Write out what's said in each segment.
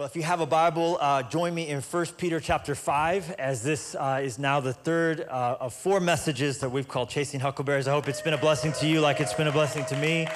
Well, if you have a Bible, uh, join me in 1 Peter chapter 5, as this uh, is now the third uh, of four messages that we've called Chasing Huckleberries. I hope it's been a blessing to you like it's been a blessing to me.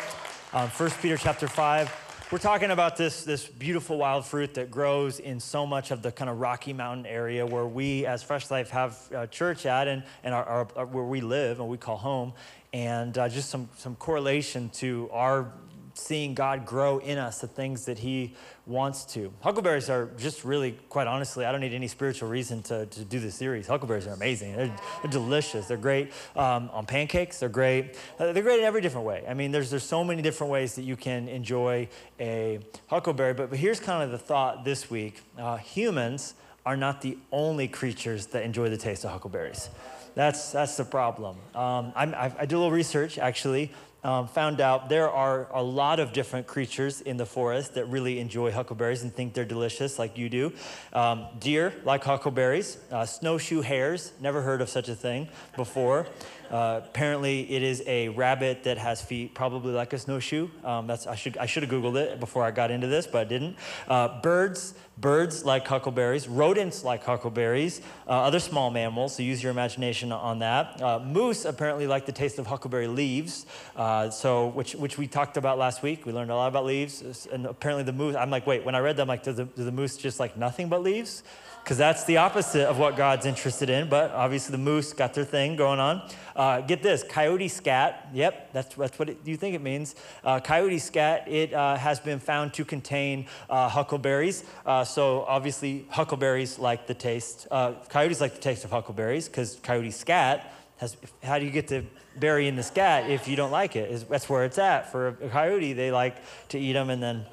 Um, 1 Peter chapter 5, we're talking about this, this beautiful wild fruit that grows in so much of the kind of Rocky Mountain area where we as Fresh Life have uh, church at and, and our, our, our, where we live and we call home. And uh, just some, some correlation to our seeing God grow in us the things that He wants to. Huckleberries are just really, quite honestly, I don't need any spiritual reason to, to do this series. Huckleberries are amazing. They're, they're delicious. They're great um, on pancakes. They're great. Uh, they're great in every different way. I mean, there's, there's so many different ways that you can enjoy a huckleberry. But, but here's kind of the thought this week uh, humans are not the only creatures that enjoy the taste of huckleberries. That's, that's the problem. Um, I, I did a little research actually um, found out there are a lot of different creatures in the forest that really enjoy huckleberries and think they're delicious, like you do. Um, deer like huckleberries, uh, snowshoe hares, never heard of such a thing before. Uh, apparently, it is a rabbit that has feet probably like a snowshoe. Um, that's, I, should, I should have Googled it before I got into this, but I didn't. Uh, birds, birds like huckleberries. Rodents like huckleberries. Uh, other small mammals, so use your imagination on that. Uh, moose apparently like the taste of huckleberry leaves, uh, so which, which we talked about last week. We learned a lot about leaves. And apparently, the moose, I'm like, wait, when I read that, I'm like, do the, do the moose just like nothing but leaves? because that's the opposite of what God's interested in. But obviously, the moose got their thing going on. Uh, get this coyote scat. Yep, that's, that's what it, you think it means. Uh, coyote scat, it uh, has been found to contain huckleberries. Uh, so obviously, huckleberries like the taste, uh, coyotes like the taste of huckleberries because coyote scat has, how do you get to berry in the scat if you don't like it? Is, that's where it's at. For a coyote, they like to eat them and then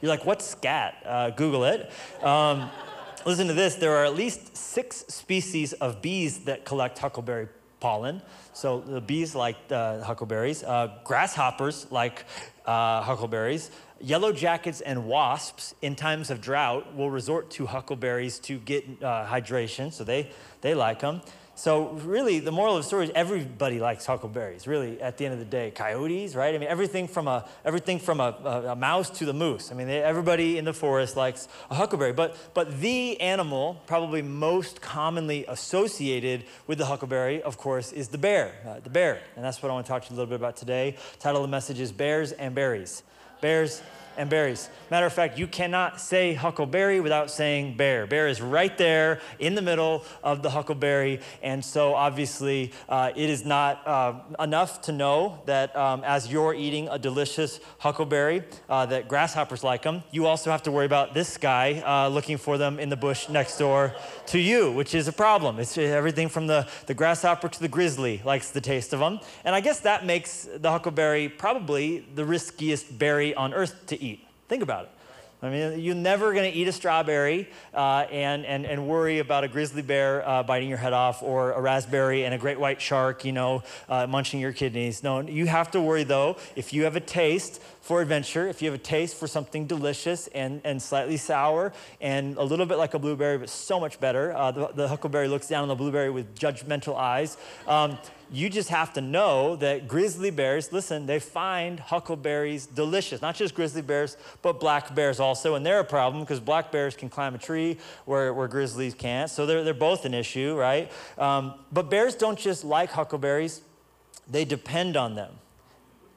you're like, what's scat? Google it. Um, Listen to this there are at least six species of bees that collect huckleberry pollen. So the bees like uh, huckleberries, uh, grasshoppers like uh, huckleberries, yellow jackets and wasps in times of drought will resort to huckleberries to get uh, hydration, so they, they like them. So really, the moral of the story is everybody likes huckleberries. Really, at the end of the day, coyotes, right? I mean, everything from a everything from a, a, a mouse to the moose. I mean, they, everybody in the forest likes a huckleberry. But but the animal probably most commonly associated with the huckleberry, of course, is the bear. Uh, the bear, and that's what I want to talk to you a little bit about today. Title of the message is "Bears and Berries." Bears and berries. Matter of fact, you cannot say huckleberry without saying bear. Bear is right there in the middle of the huckleberry. And so, obviously, uh, it is not uh, enough to know that um, as you're eating a delicious huckleberry, uh, that grasshoppers like them. You also have to worry about this guy uh, looking for them in the bush next door to you, which is a problem. It's everything from the, the grasshopper to the grizzly likes the taste of them. And I guess that makes the huckleberry probably the riskiest berry on earth to eat Think about it. I mean, you're never going to eat a strawberry uh, and, and, and worry about a grizzly bear uh, biting your head off or a raspberry and a great white shark, you know, uh, munching your kidneys. No, you have to worry, though, if you have a taste for adventure, if you have a taste for something delicious and, and slightly sour and a little bit like a blueberry, but so much better. Uh, the, the, huckleberry looks down on the blueberry with judgmental eyes. Um, you just have to know that grizzly bears, listen, they find huckleberries delicious. Not just grizzly bears, but black bears also. And they're a problem because black bears can climb a tree where, where grizzlies can't. So they're, they're both an issue, right? Um, but bears don't just like huckleberries, they depend on them.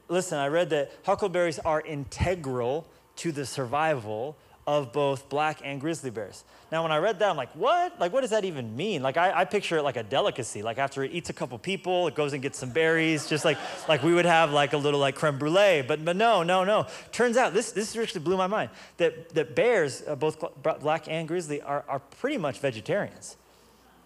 Listen, I read that huckleberries are integral to the survival of both black and grizzly bears. Now, when I read that, I'm like, what? Like, what does that even mean? Like, I, I, picture it like a delicacy. Like, after it eats a couple people, it goes and gets some berries, just like, like we would have like a little like creme brulee. But, but no, no, no. Turns out, this, this actually blew my mind, that, that bears, uh, both black and grizzly, are, are pretty much vegetarians.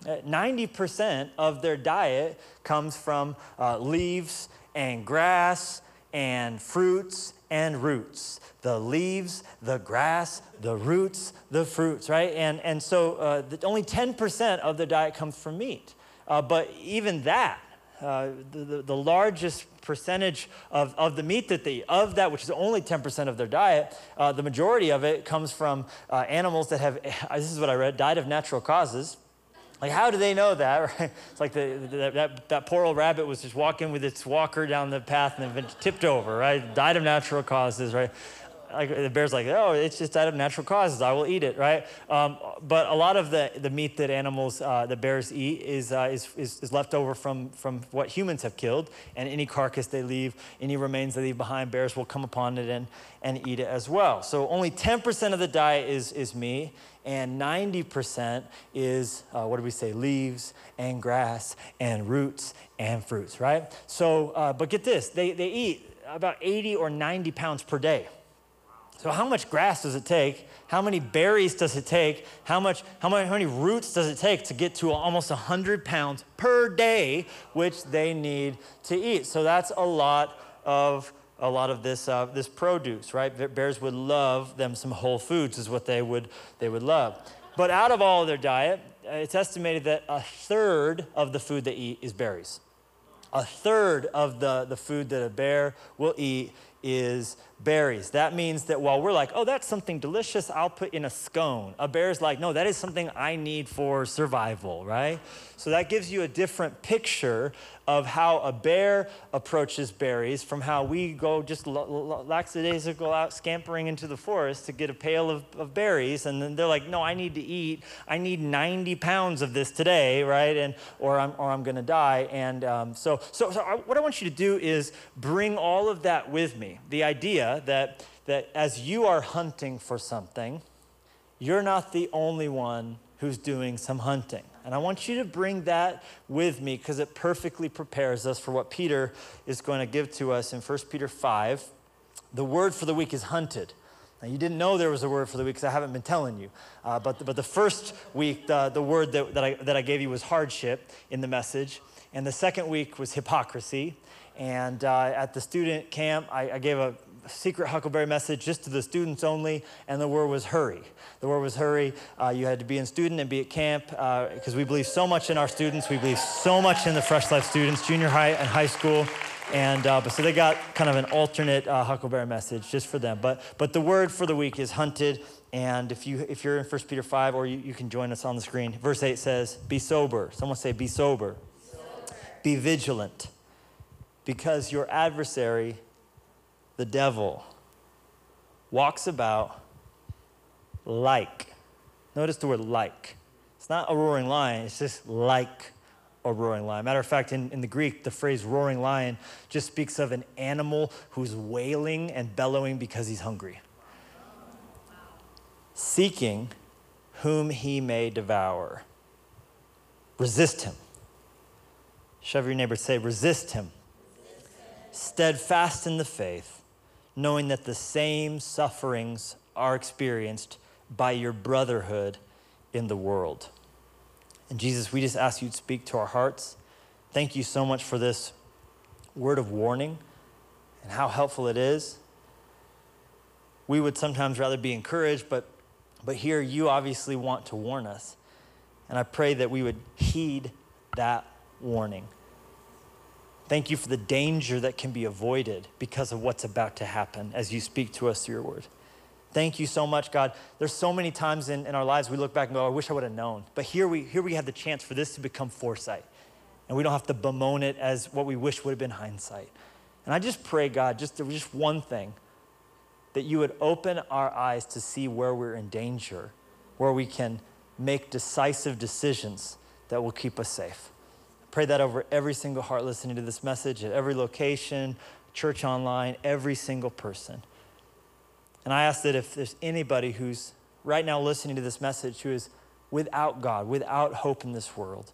90% uh, of their diet comes from uh, leaves and grass and fruits and roots the leaves, the grass, the roots, the fruits, right? And, and so uh, the, only 10% of the diet comes from meat. Uh, but even that, uh, the, the, largest percentage of, of the meat that they of that, which is only 10% of their diet, uh, the majority of it comes from uh, animals that have, this is what I read, died of natural causes. Like, how do they know that? Right? It's like the, the, that, that poor old rabbit was just walking with its walker down the path and then tipped over, right? Died of natural causes, right? Like the bear's like, oh, it's just out of natural causes. I will eat it, right? Um, but a lot of the, the meat that animals, uh, the bears eat, is, uh, is, is, is left over from, from what humans have killed. And any carcass they leave, any remains they leave behind, bears will come upon it and, and eat it as well. So only 10% of the diet is, is meat and 90% is, uh, what do we say, leaves and grass and roots and fruits, right? So, uh, but get this, they, they eat about 80 or 90 pounds per day. So, how much grass does it take? How many berries does it take? How, much, how, many, how many roots does it take to get to almost 100 pounds per day, which they need to eat? So, that's a lot of a lot of this, uh, this produce, right? Bears would love them some whole foods, is what they would, they would love. But out of all of their diet, uh, it's estimated that a third of the food they eat is berries. A third of the, the food that a bear will eat is berries. That means that while we're like, oh, that's something delicious, I'll put in a scone. A bear's like, no, that is something I need for survival, right? So that gives you a different picture of how a bear approaches berries from how we go just lackadaisical out scampering into the forest to get a pail of, of berries. And then they're like, no, I need to eat. I need 90 pounds of this today, right? And, or I'm, or I'm going to die. And um, so, so, so I, what I want you to do is bring all of that with me. The idea that, that as you are hunting for something, you're not the only one who's doing some hunting. And I want you to bring that with me because it perfectly prepares us for what Peter is going to give to us in 1 Peter 5. The word for the week is hunted. Now, you didn't know there was a word for the week because I haven't been telling you. Uh, but, the, but the first week, the, the word that, that, I, that I gave you was hardship in the message. And the second week was hypocrisy. And uh, at the student camp, I, I gave a secret Huckleberry message just to the students only, and the word was hurry. The word was hurry. Uh, you had to be in student and be at camp because uh, we believe so much in our students. We believe so much in the Fresh Life students, junior high and high school. And uh, so they got kind of an alternate uh, Huckleberry message just for them. But, but the word for the week is hunted. And if, you, if you're in 1 Peter 5, or you, you can join us on the screen, verse 8 says, Be sober. Someone say, Be sober. sober. Be vigilant, because your adversary, the devil walks about like. Notice the word like. It's not a roaring lion, it's just like a roaring lion. Matter of fact, in, in the Greek, the phrase roaring lion just speaks of an animal who's wailing and bellowing because he's hungry. Seeking whom he may devour. Resist him. Shove your neighbor, say, resist him. resist him. Steadfast in the faith knowing that the same sufferings are experienced by your brotherhood in the world. And Jesus, we just ask you to speak to our hearts. Thank you so much for this word of warning and how helpful it is. We would sometimes rather be encouraged, but, but here you obviously want to warn us. And I pray that we would heed that warning. Thank you for the danger that can be avoided because of what's about to happen as you speak to us through your word. Thank you so much, God. There's so many times in, in our lives we look back and go, oh, I wish I would have known. But here we, here we have the chance for this to become foresight. And we don't have to bemoan it as what we wish would have been hindsight. And I just pray, God, just, just one thing that you would open our eyes to see where we're in danger, where we can make decisive decisions that will keep us safe. Pray that over every single heart listening to this message at every location, church online, every single person. And I ask that if there's anybody who's right now listening to this message who is without God, without hope in this world,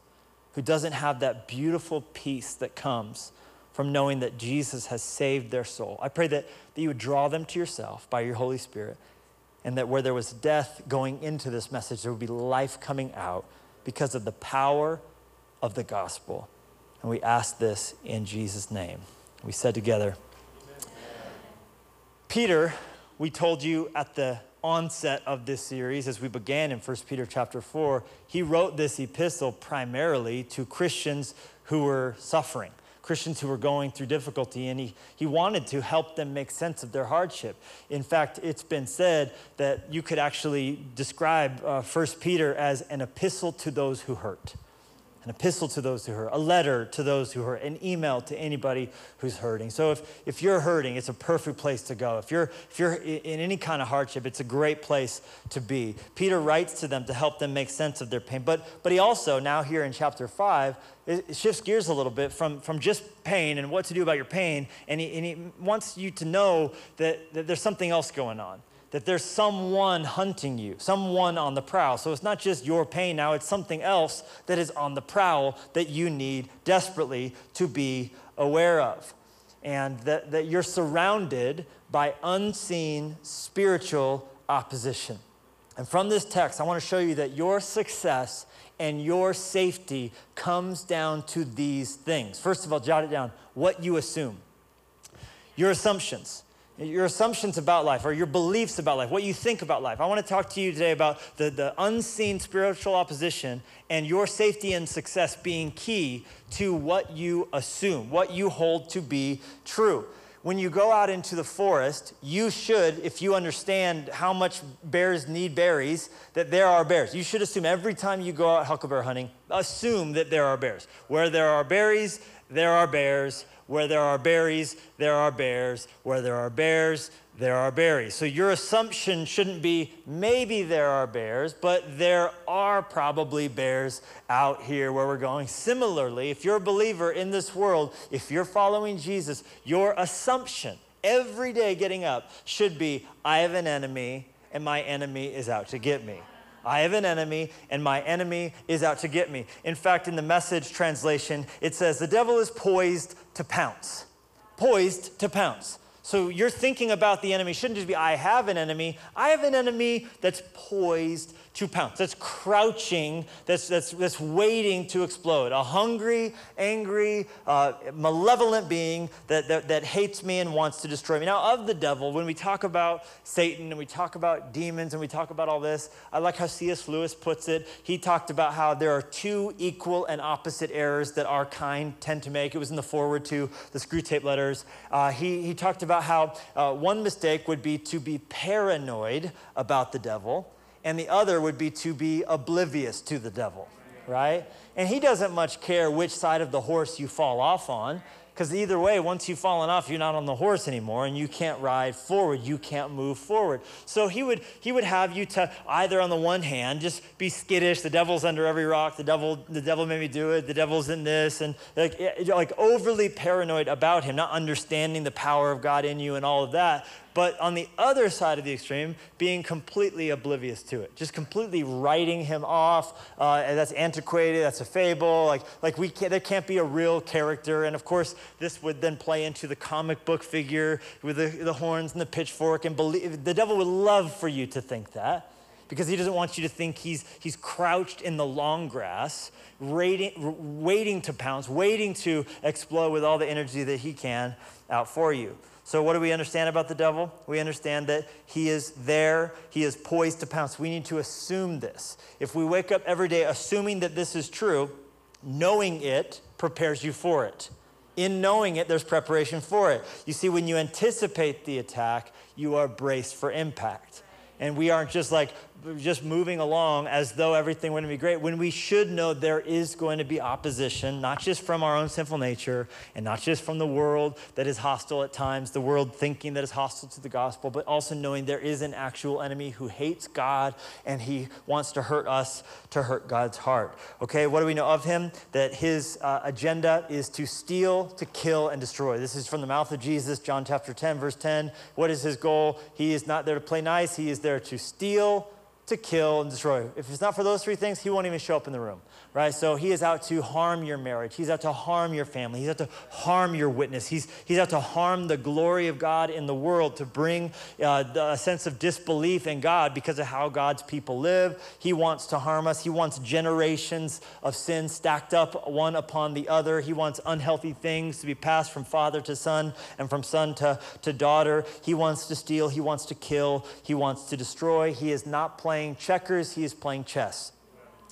who doesn't have that beautiful peace that comes from knowing that Jesus has saved their soul, I pray that, that you would draw them to yourself by your Holy Spirit, and that where there was death going into this message, there would be life coming out because of the power of the gospel. And we ask this in Jesus' name. We said together. Peter, we told you at the onset of this series as we began in 1 Peter chapter 4, he wrote this epistle primarily to Christians who were suffering, Christians who were going through difficulty, and he, he wanted to help them make sense of their hardship. In fact, it's been said that you could actually describe uh, 1 Peter as an epistle to those who hurt an epistle to those who hurt, a letter to those who hurt, an email to anybody who's hurting. So if, if you're hurting, it's a perfect place to go. If you're, if you're in any kind of hardship, it's a great place to be. Peter writes to them to help them make sense of their pain. But, but he also, now here in chapter 5, it shifts gears a little bit from, from just pain and what to do about your pain. And he, and he wants you to know that, that there's something else going on that there's someone hunting you, someone on the prowl. So it's not just your pain now, it's something else that is on the prowl that you need desperately to be aware of. And that, that you're surrounded by unseen spiritual opposition. And from this text, I want to show you that your success and your safety comes down to these things. First of all, jot it down what you assume, your assumptions your assumptions about life or your beliefs about life, what you think about life. I want to talk to you today about the, the unseen spiritual opposition and your safety and success being key to what you assume, what you hold to be true. When you go out into the forest, you should, if you understand how much bears need berries, that there are bears. You should assume every time you go out huckleberry hunting, assume that there are bears. Where there are berries, there are bears. Where there are berries, there are bears. Where there are bears, there are berries. So your assumption shouldn't be maybe there are bears, but there are probably bears out here where we're going. Similarly, if you're a believer in this world, if you're following Jesus, your assumption every day getting up should be I have an enemy and my enemy is out to get me. I have an enemy, and my enemy is out to get me. In fact, in the message translation, it says, The devil is poised to pounce. Poised to pounce. So you're thinking about the enemy shouldn't just be, I have an enemy. I have an enemy that's poised to pounce, that's crouching, that's, that's, that's waiting to explode. A hungry, angry, uh, malevolent being that, that, that hates me and wants to destroy me. Now, of the devil, when we talk about Satan and we talk about demons and we talk about all this, I like how C.S. Lewis puts it. He talked about how there are two equal and opposite errors that our kind tend to make. It was in the foreword to the Screwtape letters. Uh, he, he talked about how uh, one mistake would be to be paranoid about the devil and the other would be to be oblivious to the devil, right? And he doesn't much care which side of the horse you fall off on. Because either way, once you've fallen off, you're not on the horse anymore and you can't ride forward. You can't move forward. So he would, he would have you to either on the one hand, just be skittish. The devil's under every rock. The devil, the devil made me do it. The devil's in this. And like, like overly paranoid about him, not understanding the power of God in you and all of that but on the other side of the extreme, being completely oblivious to it, just completely writing him off. Uh, that's antiquated. That's a fable. Like, like we can't, there can't be a real character. And of course, this would then play into the comic book figure with the, the horns and the pitchfork. And believe, the devil would love for you to think that because he doesn't want you to think he's, he's crouched in the long grass, waiting, waiting to pounce, waiting to explode with all the energy that he can out for you. So, what do we understand about the devil? We understand that he is there, he is poised to pounce. We need to assume this. If we wake up every day assuming that this is true, knowing it prepares you for it. In knowing it, there's preparation for it. You see, when you anticipate the attack, you are braced for impact. And we aren't just like, just moving along as though everything wouldn't be great when we should know there is going to be opposition, not just from our own sinful nature and not just from the world that is hostile at times, the world thinking that is hostile to the gospel, but also knowing there is an actual enemy who hates God and he wants to hurt us to hurt God's heart. Okay, what do we know of him? That his uh, agenda is to steal, to kill, and destroy. This is from the mouth of Jesus, John chapter 10, verse 10. What is his goal? He is not there to play nice, he is there to steal to kill and destroy. If it's not for those three things, he won't even show up in the room, right? So he is out to harm your marriage. He's out to harm your family. He's out to harm your witness. He's, he's out to harm the glory of God in the world, to bring uh, a sense of disbelief in God because of how God's people live. He wants to harm us. He wants generations of sin stacked up one upon the other. He wants unhealthy things to be passed from father to son and from son to, to daughter. He wants to steal. He wants to kill. He wants to destroy. He is not playing playing checkers, he is playing chess.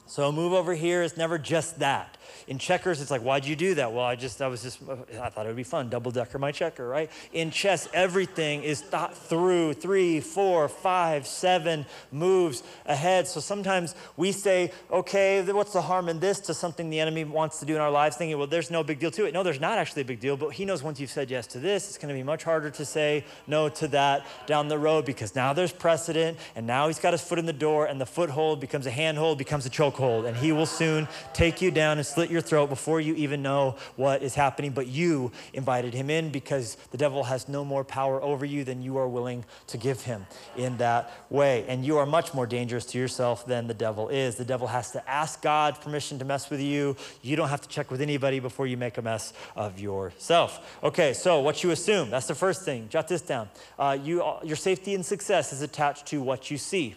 So a move over here is never just that. In checkers, it's like, why'd you do that? Well, I just, I was just, I thought it would be fun. Double decker my checker, right? In chess, everything is thought through three, four, five, seven moves ahead. So sometimes we say, okay, what's the harm in this to something the enemy wants to do in our lives, thinking, well, there's no big deal to it. No, there's not actually a big deal, but he knows once you've said yes to this, it's going to be much harder to say no to that down the road because now there's precedent and now he's got his foot in the door and the foothold becomes a handhold, becomes a chokehold, and he will soon take you down and slit your your throat before you even know what is happening, but you invited him in because the devil has no more power over you than you are willing to give him in that way. And you are much more dangerous to yourself than the devil is. The devil has to ask God permission to mess with you. You don't have to check with anybody before you make a mess of yourself. Okay, so what you assume, that's the first thing. Jot this down. Uh, you, your safety and success is attached to what you see.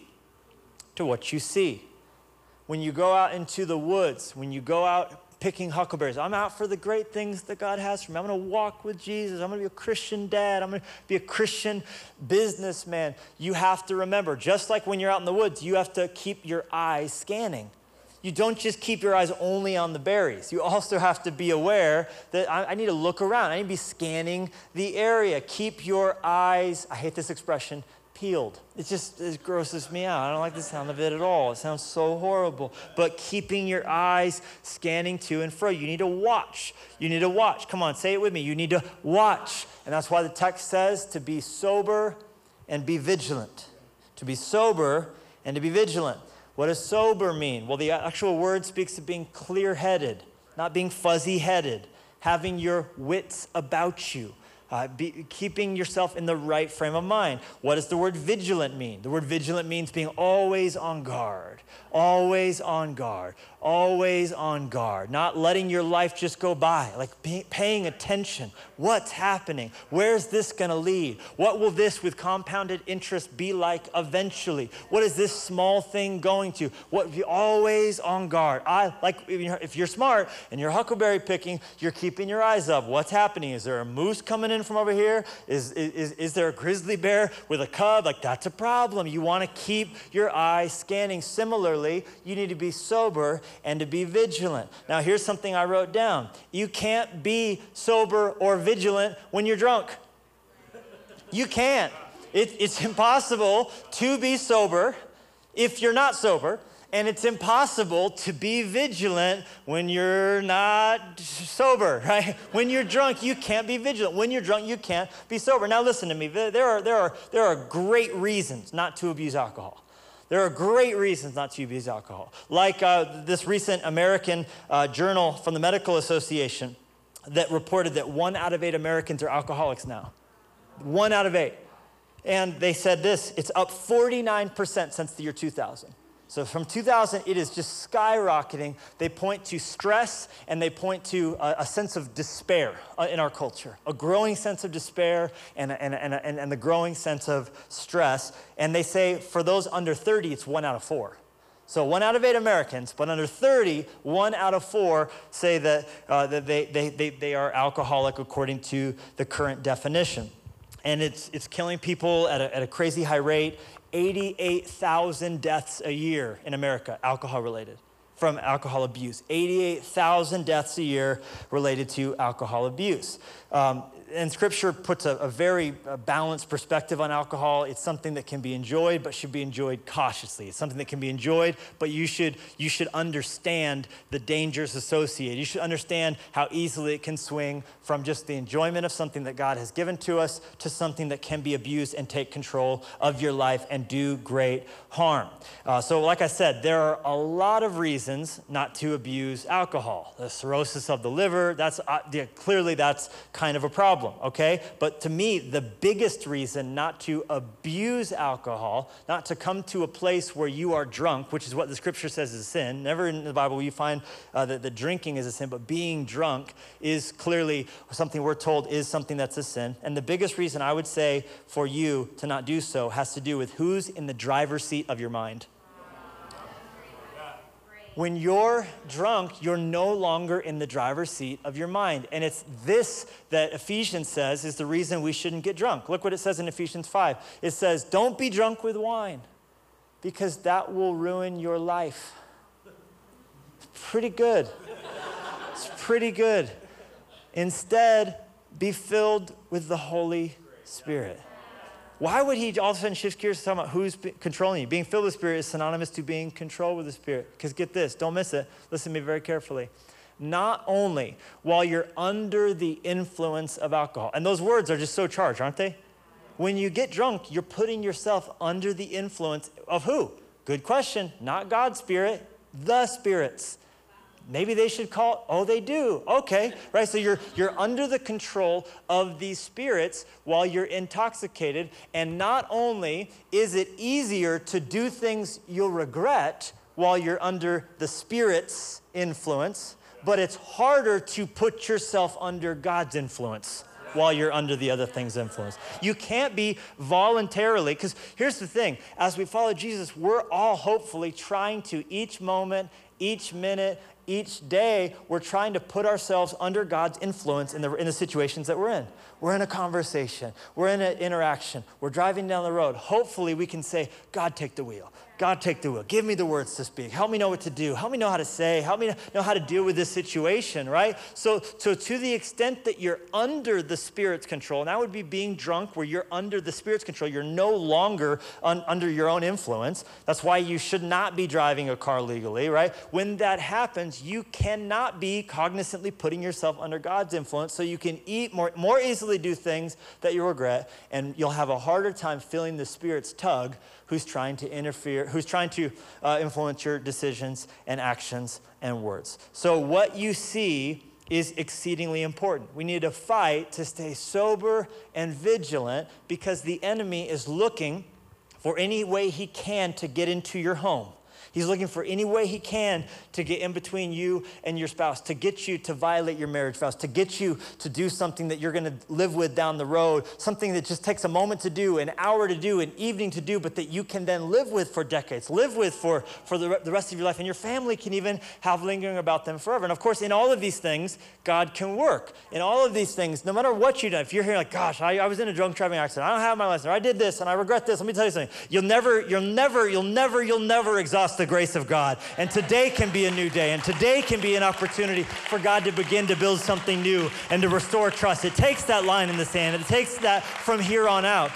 To what you see when you go out into the woods, when you go out picking huckleberries. I'm out for the great things that God has for me. I'm going to walk with Jesus. I'm going to be a Christian dad. I'm going to be a Christian businessman. You have to remember, just like when you're out in the woods, you have to keep your eyes scanning. You don't just keep your eyes only on the berries. You also have to be aware that I, I need to look around. I need to be scanning the area. Keep your eyes, I hate this expression, peeled. It just it grosses me out. I don't like the sound of it at all. It sounds so horrible. But keeping your eyes scanning to and fro. You need to watch. You need to watch. Come on, say it with me. You need to watch. And that's why the text says to be sober and be vigilant. To be sober and to be vigilant. What does sober mean? Well, the actual word speaks of being clear headed, not being fuzzy headed, having your wits about you uh, be, keeping yourself in the right frame of mind. What does the word vigilant mean? The word vigilant means being always on guard, always on guard, always on guard, not letting your life just go by, like pay, paying attention. What's happening? Where's this going to lead? What will this with compounded interest be like eventually? What is this small thing going to? What be always on guard. I like if you're smart and you're huckleberry picking, you're keeping your eyes up. What's happening? Is there a moose coming in from over here? Is, is, is there a grizzly bear with a cub? Like that's a problem. You want to keep your eyes scanning. Similarly, you need to be sober and to be vigilant. Now, here's something I wrote down you can't be sober or vigilant when you're drunk. You can't. It, it's impossible to be sober if you're not sober, and it's impossible to be vigilant when you're not sober, right? When you're drunk, you can't be vigilant. When you're drunk, you can't be sober. Now, listen to me. There are, there are, there are great reasons not to abuse alcohol. There are great reasons not to abuse alcohol. Like uh, this recent American uh, journal from the Medical Association that reported that one out of eight Americans are alcoholics now. One out of eight. And they said this it's up 49% since the year 2000. So from 2000, it is just skyrocketing. They point to stress and they point to a, a sense of despair uh, in our culture, a growing sense of despair and, and, and, and, and the growing sense of stress. And they say for those under 30, it's one out of four. So one out of eight Americans, but under 30, one out of four say that, uh, that they, they, they, they are alcoholic according to the current definition. And it's, it's killing people at a, at a crazy high rate. 88,000 deaths a year in America, alcohol related, from alcohol abuse. 88,000 deaths a year related to alcohol abuse. Um, and scripture puts a, a very balanced perspective on alcohol. It's something that can be enjoyed, but should be enjoyed cautiously. It's something that can be enjoyed, but you should, you should understand the dangers associated. You should understand how easily it can swing from just the enjoyment of something that God has given to us to something that can be abused and take control of your life and do great harm. Uh, so, like I said, there are a lot of reasons not to abuse alcohol. The cirrhosis of the liver, that's uh, yeah, clearly that's kind of a problem problem, okay? But to me, the biggest reason not to abuse alcohol, not to come to a place where you are drunk, which is what the scripture says is a sin. Never in the Bible will you find uh, that the drinking is a sin, but being drunk is clearly something we're told is something that's a sin. And the biggest reason I would say for you to not do so has to do with who's in the driver's seat of your mind. When you're drunk, you're no longer in the driver's seat of your mind. And it's this that Ephesians says is the reason we shouldn't get drunk. Look what it says in Ephesians 5. It says, Don't be drunk with wine, because that will ruin your life. pretty good. It's pretty good. Instead, be filled with the Holy Spirit. Why would he all of a sudden shift gears to talk about who's controlling you? Being filled with the Spirit is synonymous to being controlled with the Spirit. Because get this, don't miss it. Listen to me very carefully. Not only while you're under the influence of alcohol, and those words are just so charged, aren't they? When you get drunk, you're putting yourself under the influence of who? Good question. Not God's Spirit, the spirits. Maybe they should call, oh, they do. Okay, right? So you're, you're under the control of these spirits while you're intoxicated. And not only is it easier to do things you'll regret while you're under the spirit's influence, but it's harder to put yourself under God's influence while you're under the other thing's influence. You can't be voluntarily, because here's the thing as we follow Jesus, we're all hopefully trying to each moment, each minute, each day, we're trying to put ourselves under God's influence in the, in the situations that we're in. We're in a conversation, we're in an interaction, we're driving down the road. Hopefully, we can say, God, take the wheel. God, take the wheel. Give me the words to speak. Help me know what to do. Help me know how to say. Help me know how to deal with this situation, right? So, so to the extent that you're under the Spirit's control, and that would be being drunk where you're under the Spirit's control, you're no longer un, under your own influence. That's why you should not be driving a car legally, right? When that happens, you cannot be cognizantly putting yourself under God's influence so you can eat more, more easily do things that you regret, and you'll have a harder time feeling the Spirit's tug who's trying to interfere, who's trying to uh, influence your decisions and actions and words. So, what you see is exceedingly important. We need to fight to stay sober and vigilant because the enemy is looking for any way he can to get into your home. He's looking for any way he can to get in between you and your spouse, to get you to violate your marriage vows, to get you to do something that you're going to live with down the road, something that just takes a moment to do, an hour to do, an evening to do, but that you can then live with for decades, live with for, for the, the rest of your life. And your family can even have lingering about them forever. And of course, in all of these things, God can work. In all of these things, no matter what you do, if you're here like, gosh, I, I was in a drunk driving accident, I don't have my license, or I did this and I regret this, let me tell you something. You'll never, you'll never, you'll never, you'll never exhaust the grace of God. And today can be a new day. And today can be an opportunity for God to begin to build something new and to restore trust. It takes that line in the sand. It takes that from here on out.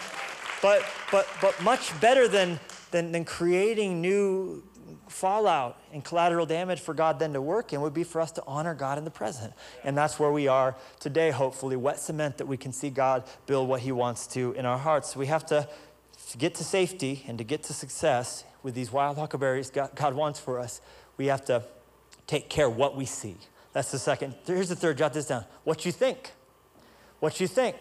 But, but, but much better than, than, than creating new fallout and collateral damage for God then to work in would be for us to honor God in the present. And that's where we are today, hopefully, wet cement that we can see God build what He wants to in our hearts. We have to, to get to safety and to get to success, with these wild huckleberries God, wants for us, we have to take care what we see. That's the second. Here's the third. Jot this down. What you think. What you think.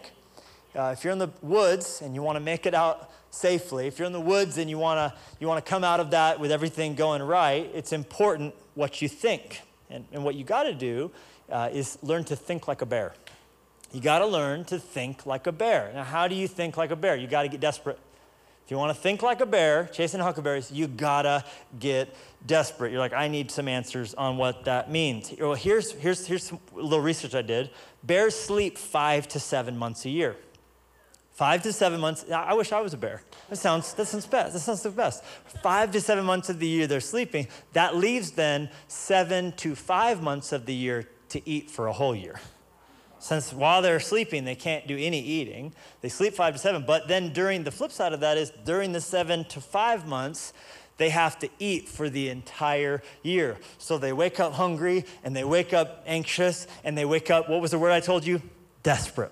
Uh, if you're in the woods and you want to make it out safely, if you're in the woods and you want to you want to come out of that with everything going right, it's important what you think. And, and what you got to do uh, is learn to think like a bear. You got to learn to think like a bear. Now, how do you think like a bear? You got to get desperate. If you want to think like a bear, chasing huckleberries, you gotta get desperate. You're like, I need some answers on what that means. Well, here's, here's, here's a little research I did. Bears sleep five to seven months a year. Five to seven months. I wish I was a bear. That sounds, that sounds best. That sounds the best. Five to seven months of the year they're sleeping. That leaves then seven to five months of the year to eat for a whole year since while they're sleeping, they can't do any eating. They sleep five to seven. But then during the flip side of that is during the seven to five months, they have to eat for the entire year. So they wake up hungry and they wake up anxious and they wake up, what was the word I told you? Desperate.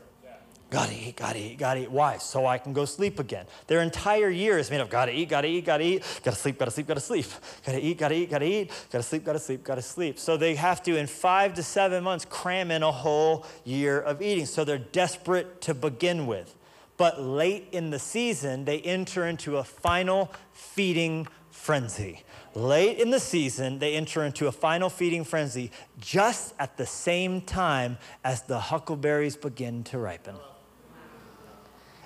Gotta eat, gotta eat, gotta eat. Why? So I can go sleep again. Their entire year is made of gotta eat, gotta eat, gotta eat, gotta sleep, gotta sleep, gotta sleep. Gotta eat, gotta eat, gotta eat, gotta sleep, gotta sleep, gotta sleep. So they have to, in five to seven months, cram in a whole year of eating. So they're desperate to begin with. But late in the season, they enter into a final feeding frenzy. Late in the season, they enter into a final feeding frenzy just at the same time as the huckleberries begin to ripen.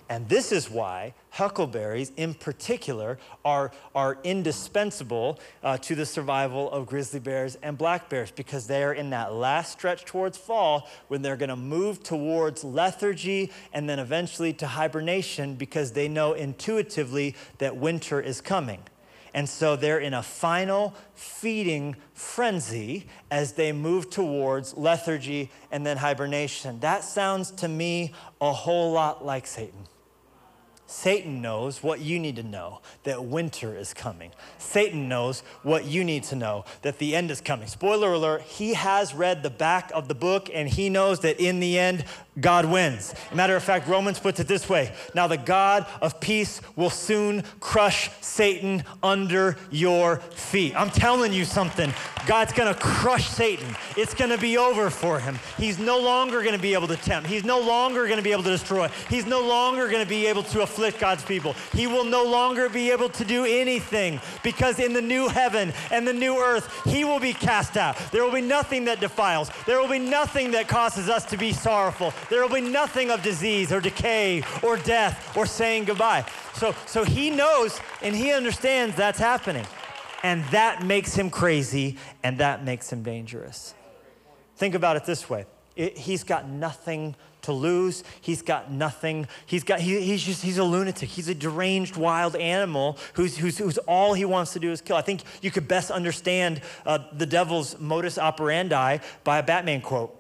And this is why huckleberries, in particular, are, are indispensable uh, to the survival of grizzly bears and black bears because they are in that last stretch towards fall when they're going to move towards lethargy and then eventually to hibernation because they know intuitively that winter is coming. And so they're in a final feeding frenzy as they move towards lethargy and then hibernation. That sounds to me a whole lot like Satan. Satan knows what you need to know that winter is coming. Satan knows what you need to know that the end is coming. Spoiler alert, he has read the back of the book and he knows that in the end, God wins. Matter of fact, Romans puts it this way Now the God of peace will soon crush Satan under your feet. I'm telling you something. God's gonna crush Satan. It's gonna be over for him. He's no longer gonna be able to tempt. He's no longer gonna be able to destroy. He's no longer gonna be able to afflict God's people. He will no longer be able to do anything because in the new heaven and the new earth, he will be cast out. There will be nothing that defiles, there will be nothing that causes us to be sorrowful. There will be nothing of disease or decay or death or saying goodbye. So, so he knows and he understands that's happening. And that makes him crazy and that makes him dangerous. Think about it this way it, he's got nothing to lose. He's got nothing. He's got. He, he's just. He's a lunatic. He's a deranged wild animal who's, who's, who's all he wants to do is kill. I think you could best understand uh, the devil's modus operandi by a Batman quote.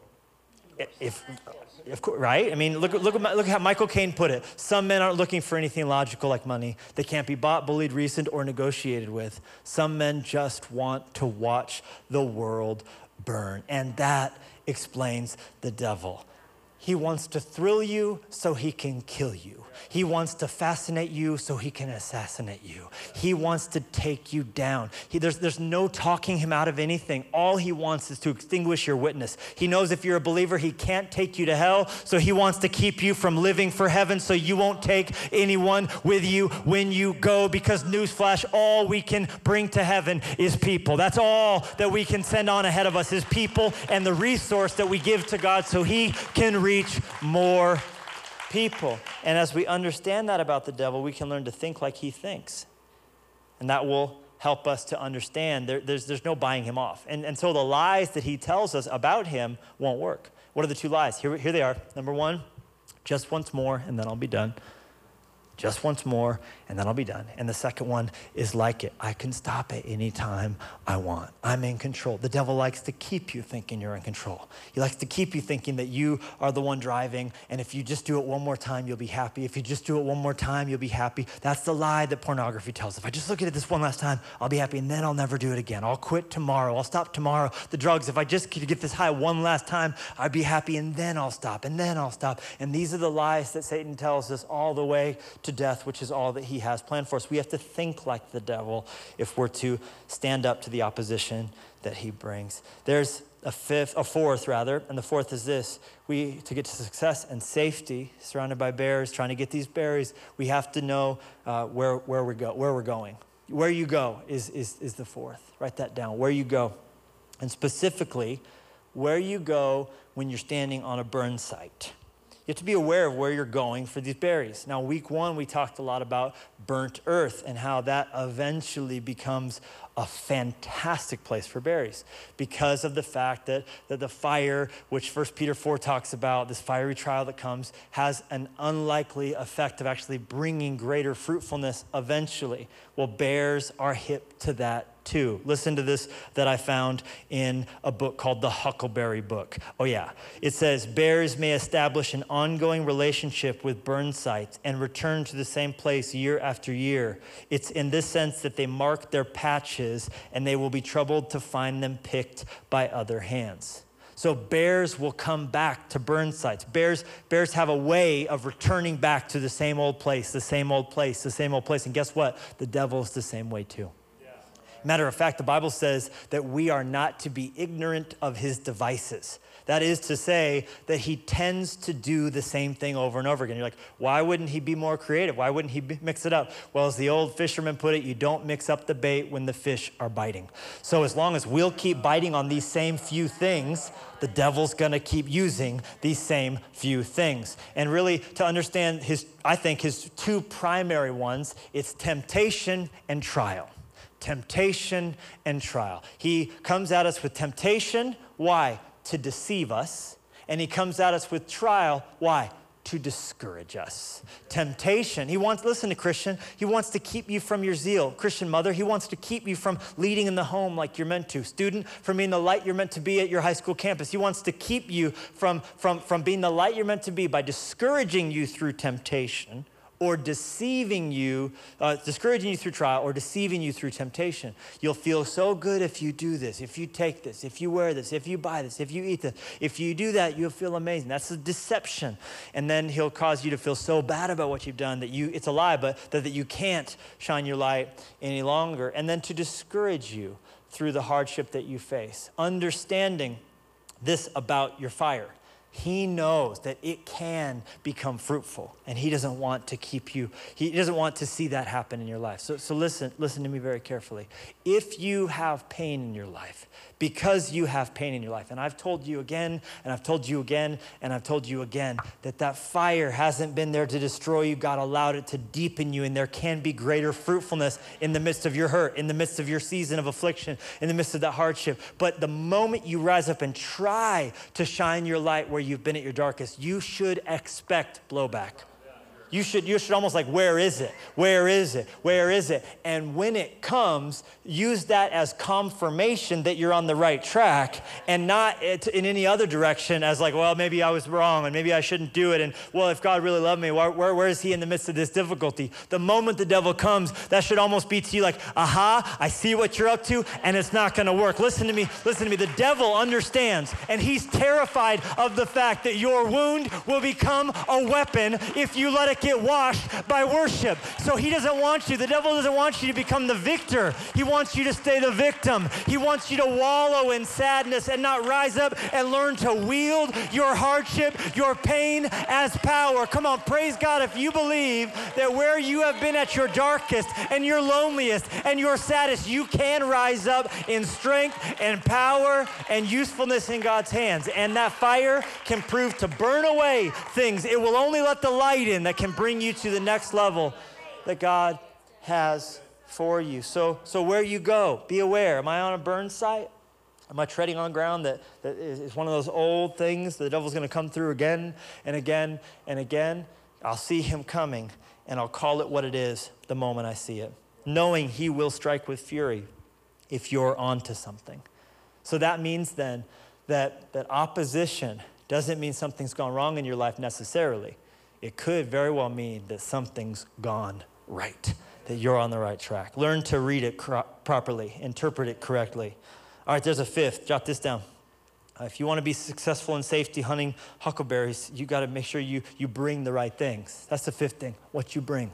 If course, right? I mean, look, look, look how Michael Caine put it. Some men aren't looking for anything logical like money. They can't be bought, bullied, reasoned, or negotiated with. Some men just want to watch the world burn. And that explains the devil. He wants to thrill you so he can kill you. He wants to fascinate you so he can assassinate you. He wants to take you down. He, there's, there's no talking him out of anything. All he wants is to extinguish your witness. He knows if you're a believer, he can't take you to hell, so he wants to keep you from living for heaven so you won't take anyone with you when you go. Because, newsflash, all we can bring to heaven is people. That's all that we can send on ahead of us is people and the resource that we give to God so he can reach more people. And as we understand that about the devil, we can learn to think like he thinks. And that will help us to understand there, there's, there's no buying him off. And, and so the lies that he tells us about him won't work. What are the two lies? Here, here they are. Number one, just once more, and then I'll be done just once more, and then I'll be done. And the second one is like it I can stop at any time I want. I'm in control. The devil likes to keep you thinking you're in control. He likes to keep you thinking that you are the one driving, and if you just do it one more time, you'll be happy. If you just do it one more time, you'll be happy. That's the lie that pornography tells. If I just look at it this one last time, I'll be happy, and then I'll never do it again. I'll quit tomorrow. I'll stop tomorrow. The drugs, if I just could get this high one last time, I'd be happy, and then I'll stop, and then I'll stop. And these are the lies that Satan tells us all the way to death, which is all that he has planned for us. We have to think like the devil if we're to stand up to the opposition that he brings. There's a fifth, a fourth rather, and the fourth is this: we to get to success and safety, surrounded by bears, trying to get these berries, we have to know uh, where where we go, where we're going. Where you go is is is the fourth. Write that down. Where you go, and specifically, where you go when you're standing on a burn site. You have to be aware of where you're going for these berries. Now, week one, we talked a lot about burnt earth and how that eventually becomes a fantastic place for berries because of the fact that, that the fire, which 1 Peter 4 talks about, this fiery trial that comes, has an unlikely effect of actually bringing greater fruitfulness eventually. Well, bears are hip to that too. Listen to this that I found in a book called The Huckleberry Book. Oh, yeah. It says bears may establish an ongoing relationship with burn sites and return to the same place year after year. It's in this sense that they mark their patches and they will be troubled to find them picked by other hands. So bears will come back to burn sites. Bears, bears have a way of returning back to the same old place, the same old place, the same old place. And guess what? The devil is the same way too. Matter of fact, the Bible says that we are not to be ignorant of his devices. That is to say, that he tends to do the same thing over and over again. You're like, why wouldn't he be more creative? Why wouldn't he mix it up? Well, as the old fisherman put it, you don't mix up the bait when the fish are biting. So, as long as we'll keep biting on these same few things, the devil's gonna keep using these same few things. And really, to understand his, I think his two primary ones, it's temptation and trial temptation and trial. He comes at us with temptation. Why? To deceive us. And he comes at us with trial. Why? to discourage us. Temptation, he wants, listen to Christian, he wants to keep you from your zeal. Christian mother, he wants to keep you from leading in the home like you're meant to. Student, from being the light you're meant to be at your high school campus. He wants to keep you from, from, from being the light you're meant to be by discouraging you through temptation or deceiving you, uh, discouraging you through trial, or deceiving you through temptation. You'll feel so good if you do this, if you take this, if you wear this, if you buy this, if you eat this. If you do that, you'll feel amazing. That's a deception. And then he'll cause you to feel so bad about what you've done that you, it's a lie, but that, that you can't shine your light any longer. And then to discourage you through the hardship that you face. Understanding this about your fire he knows that it can become fruitful, and He doesn't want to keep you, He doesn't want to see that happen in your life. So, so listen, listen to me very carefully. If you have pain in your life, because you have pain in your life. And I've told you again, and I've told you again, and I've told you again that that fire hasn't been there to destroy you. God allowed it to deepen you, and there can be greater fruitfulness in the midst of your hurt, in the midst of your season of affliction, in the midst of that hardship. But the moment you rise up and try to shine your light where you've been at your darkest, you should expect blowback. You should, you should almost like, where is it? Where is it? Where is it? And when it comes, use that as confirmation that you're on the right track and not in any other direction as like, well, maybe I was wrong and maybe I shouldn't do it. And well, if God really loved me, where, where, where is He in the midst of this difficulty? The moment the devil comes, that should almost be to you like, aha, I see what you're up to and it's not going to work. Listen to me, listen to me. The devil understands and he's terrified of the fact that your wound will become a weapon if you let it get washed by worship. So he doesn't want you, the devil doesn't want you to become the victor. He wants you to stay the victim. He wants you to wallow in sadness and not rise up and learn to wield your hardship, your pain as power. Come on, praise God if you believe that where you have been at your darkest and your loneliest and your saddest, you can rise up in strength and power and usefulness in God's hands. And that fire can prove to burn away things. It will only let the light in that can bring you to the next level that God has for you. So, so where you go, be aware. Am I on a burn site? Am I treading on ground that, that is one of those old things the devil's going to come through again and again and again? I'll see him coming and I'll call it what it is the moment I see it, knowing he will strike with fury if you're onto something. So that means then that, that opposition doesn't mean something's gone wrong in your life necessarily. It could very well mean that something's gone right that you're on the right track. Learn to read it cro- properly, interpret it correctly. All right, there's a fifth. Jot this down. Uh, if you want to be successful in safety hunting huckleberries, you got to make sure you, you bring the right things. That's the fifth thing what you bring.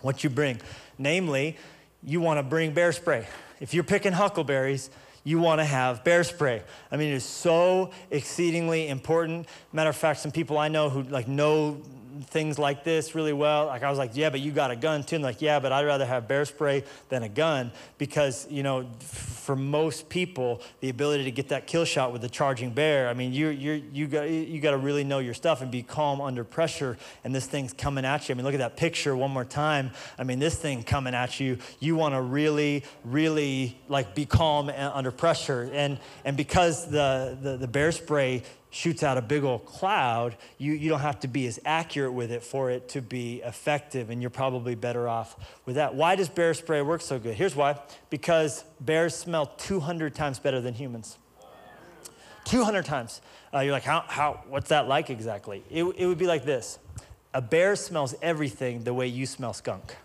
What you bring. Namely, you want to bring bear spray. If you're picking huckleberries, you want to have bear spray. I mean, it is so exceedingly important. Matter of fact, some people I know who like know things like this really well. Like I was like, yeah, but you got a gun too. And like, yeah, but I'd rather have bear spray than a gun because, you know, for most people, the ability to get that kill shot with the charging bear, I mean, you you you got you got to really know your stuff and be calm under pressure. And this thing's coming at you. I mean, look at that picture one more time. I mean, this thing coming at you. You want to really, really like be calm eh, under pressure. And and because the the, the bear spray shoots out a big old cloud, you, you don't have to be as accurate with it for it to be effective, and you're probably better off with that. Why does bear spray work so good? Here's why because bears smell 200 times better than humans. 200 times. Uh, you're like, how, how, what's that like exactly? It, it would be like this a bear smells everything the way you smell skunk.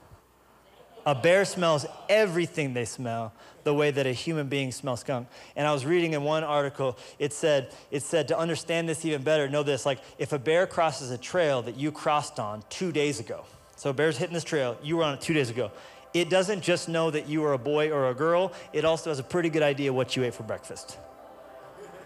A bear smells everything they smell the way that a human being smells skunk. And I was reading in one article, it said, it said to understand this even better, know this, like if a bear crosses a trail that you crossed on two days ago, so a bear's hitting this trail, you were on it two days ago. It doesn't just know that you are a boy or a girl, it also has a pretty good idea what you ate for breakfast.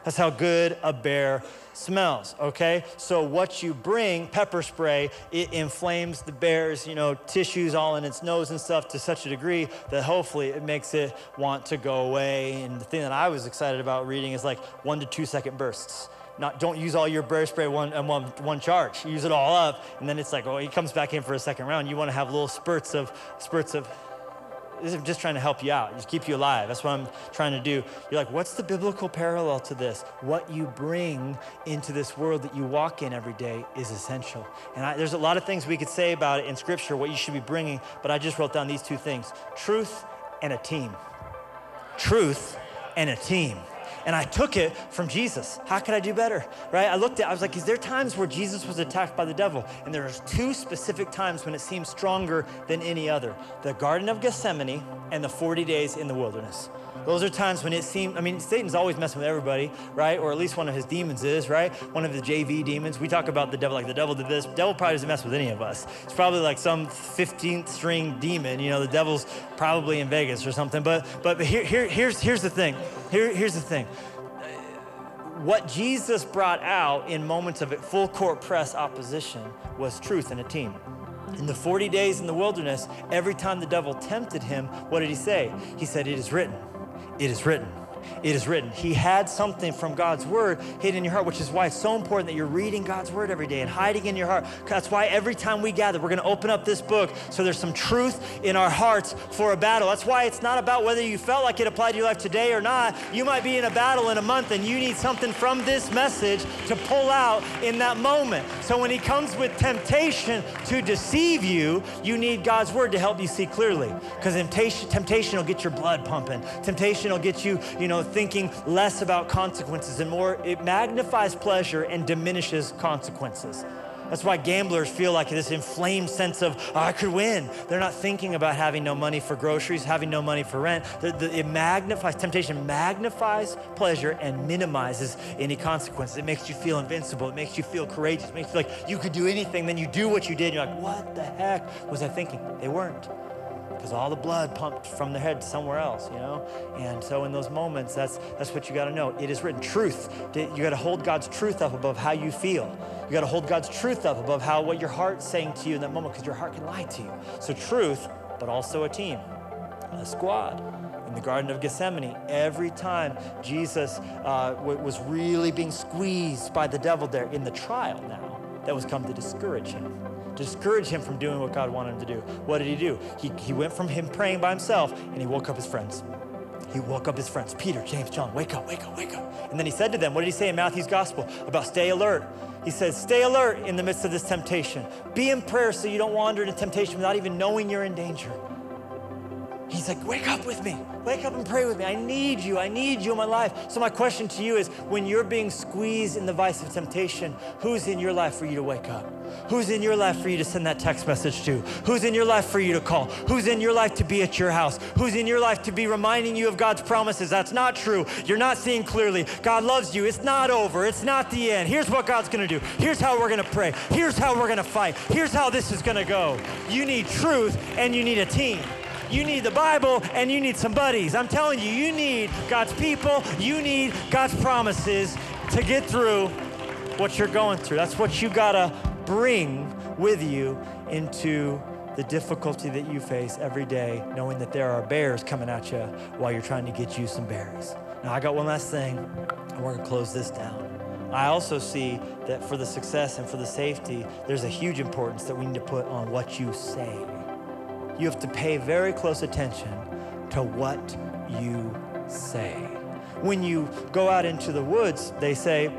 That's how good a bear smells, okay? So what you bring, pepper spray, it inflames the bear's, you know, tissues all in its nose and stuff to such a degree that hopefully it makes it want to go away. And the thing that I was excited about reading is like one to two second bursts. Not, don't use all your bear spray one, one, one charge. Use it all up, and then it's like, oh, he comes back in for a second round. You want to have little spurts of spurts of is just trying to help you out, just keep you alive. That's what I'm trying to do. You're like, what's the biblical parallel to this? What you bring into this world that you walk in every day is essential. And I, there's a lot of things we could say about it in Scripture, what you should be bringing, but I just wrote down these two things truth and a team. Truth and a team and I took it from Jesus. How could I do better? Right? I looked at I was like, is there times where Jesus was attacked by the devil? And there's two specific times when it seems stronger than any other. The Garden of Gethsemane and the 40 days in the wilderness. Those are times when it seemed, I mean, Satan's always messing with everybody, right? Or at least one of his demons is, right? One of the JV demons. We talk about the devil like the devil did this. The devil probably doesn't mess with any of us. It's probably like some 15th string demon. You know, the devil's probably in Vegas or something. But but here, here here's here's the thing. Here, here's the thing. What Jesus brought out in moments of full court press opposition was truth and a team. In the 40 days in the wilderness, every time the devil tempted him, what did he say? He said, It is written. It is written. It is written. He had something from God's word hidden in your heart, which is why it's so important that you're reading God's word every day and hiding in your heart. That's why every time we gather, we're going to open up this book so there's some truth in our hearts for a battle. That's why it's not about whether you felt like it applied to your life today or not. You might be in a battle in a month and you need something from this message to pull out in that moment. So when he comes with temptation to deceive you, you need God's word to help you see clearly. Because temptation, temptation will get your blood pumping. Temptation will get you, you know, thinking less about consequences and more, it magnifies pleasure and diminishes consequences. That's why gamblers feel like this inflamed sense of, oh, I could win. They're not thinking about having no money for groceries, having no money for rent. The, the, it magnifies, temptation magnifies pleasure and minimizes any consequences. It makes you feel invincible. It makes you feel courageous. It makes you feel like you could do anything. Then you do what you did. You're like, what the heck was I thinking? They weren't because all the blood pumped from their head somewhere else, you know? And so in those moments, that's, that's what you got to know. It is written truth. You got to hold God's truth up above how you feel. You got to hold God's truth up above how what your heart's saying to you in that moment because your heart can lie to you. So truth, but also a team, a squad. In the Garden of Gethsemane, every time Jesus uh, was really being squeezed by the devil there in the trial now, that was come to discourage him discourage him from doing what God wanted him to do. What did he do? He, he went from him praying by himself and he woke up his friends. He woke up his friends, Peter, James, John, wake up, wake up, wake up. And then he said to them, what did he say in Matthew's gospel about stay alert? He says, stay alert in the midst of this temptation. Be in prayer so you don't wander into temptation without even knowing you're in danger. He's like, wake up with me. Wake up and pray with me. I need you. I need you in my life. So, my question to you is when you're being squeezed in the vice of temptation, who's in your life for you to wake up? Who's in your life for you to send that text message to? Who's in your life for you to call? Who's in your life to be at your house? Who's in your life to be reminding you of God's promises? That's not true. You're not seeing clearly. God loves you. It's not over. It's not the end. Here's what God's going to do. Here's how we're going to pray. Here's how we're going to fight. Here's how this is going to go. You need truth and you need a team. You need the Bible and you need some buddies. I'm telling you, you need God's people, you need God's promises to get through what you're going through. That's what you gotta bring with you into the difficulty that you face every day, knowing that there are bears coming at you while you're trying to get you some berries. Now, I got one last thing, and we're gonna close this down. I also see that for the success and for the safety, there's a huge importance that we need to put on what you say you have to pay very close attention to what you say. When you go out into the woods, they say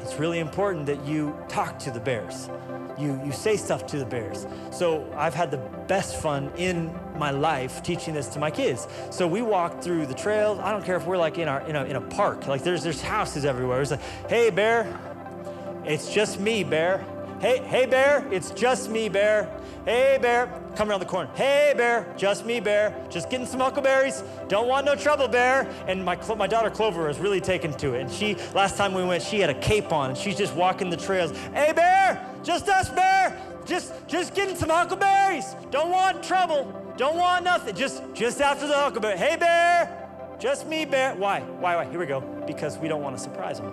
it's really important that you talk to the bears. You, you say stuff to the bears. So I've had the best fun in my life teaching this to my kids. So we walk through the trails. I don't care if we're like in, our, in, a, in a park, like there's, there's houses everywhere. It's like, hey, bear, it's just me, bear. Hey, hey, bear, it's just me, bear. Hey, bear, come around the corner. Hey, bear, just me, bear. Just getting some huckleberries. Don't want no trouble, bear. And my, my daughter Clover is really taken to it. And she, last time we went, she had a cape on and she's just walking the trails. Hey, bear, just us, bear. Just, just getting some huckleberries. Don't want trouble. Don't want nothing. Just, just after the huckleberry. Hey, bear, just me, bear. Why? Why? Why? Here we go. Because we don't want to surprise them.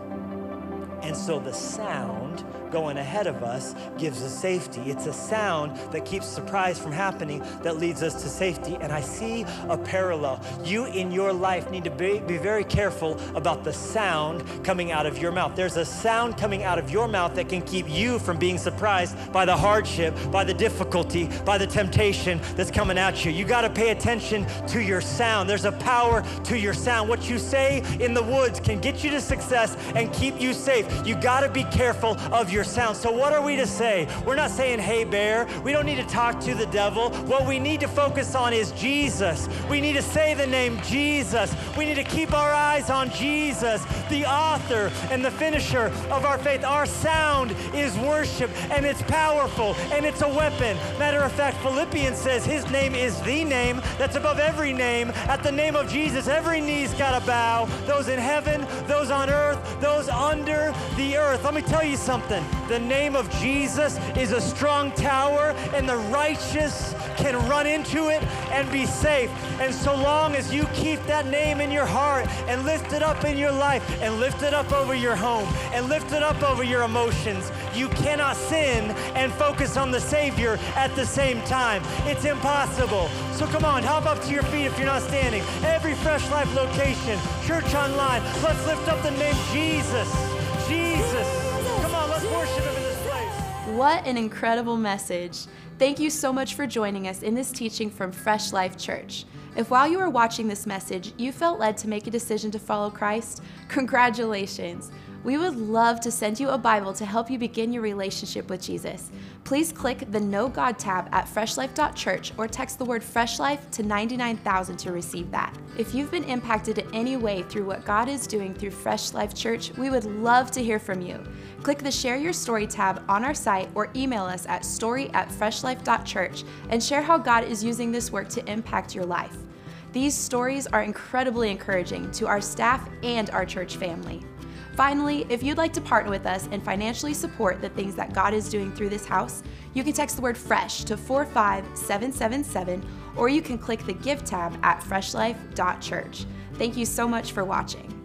And so the sound going ahead of us gives us safety. It's a sound that keeps surprise from happening that leads us to safety. And I see a parallel. You in your life need to be, be very careful about the sound coming out of your mouth. There's a sound coming out of your mouth that can keep you from being surprised by the hardship, by the difficulty, by the temptation that's coming at you. You got to pay attention to your sound. There's a power to your sound. What you say in the woods can get you to success and keep you safe. You got to be careful of your sound. So, what are we to say? We're not saying, hey, bear. We don't need to talk to the devil. What we need to focus on is Jesus. We need to say the name Jesus. We need to keep our eyes on Jesus, the author and the finisher of our faith. Our sound is worship, and it's powerful, and it's a weapon. Matter of fact, Philippians says his name is the name that's above every name. At the name of Jesus, every knee's got to bow. Those in heaven, those on earth, those under the earth. Let me tell you something. The name of Jesus is a strong tower, and the righteous can run into it and be safe. And so long as you keep that name in your heart and lift it up in your life and lift it up over your home and lift it up over your emotions, you cannot sin and focus on the Savior at the same time. It's impossible. So come on, hop up to your feet if you're not standing. Every Fresh Life location, church online, let's lift up the name Jesus. Jesus. What an incredible message. Thank you so much for joining us in this teaching from Fresh Life Church. If while you were watching this message, you felt led to make a decision to follow Christ, congratulations. We would love to send you a Bible to help you begin your relationship with Jesus. Please click the Know God tab at freshlife.church or text the word Fresh Life to 99000 to receive that. If you've been impacted in any way through what God is doing through Fresh Life Church, we would love to hear from you. Click the Share Your Story tab on our site or email us at story at freshlife.church and share how God is using this work to impact your life. These stories are incredibly encouraging to our staff and our church family. Finally, if you'd like to partner with us and financially support the things that God is doing through this house, you can text the word FRESH to 45777 or you can click the Give tab at freshlife.church. Thank you so much for watching.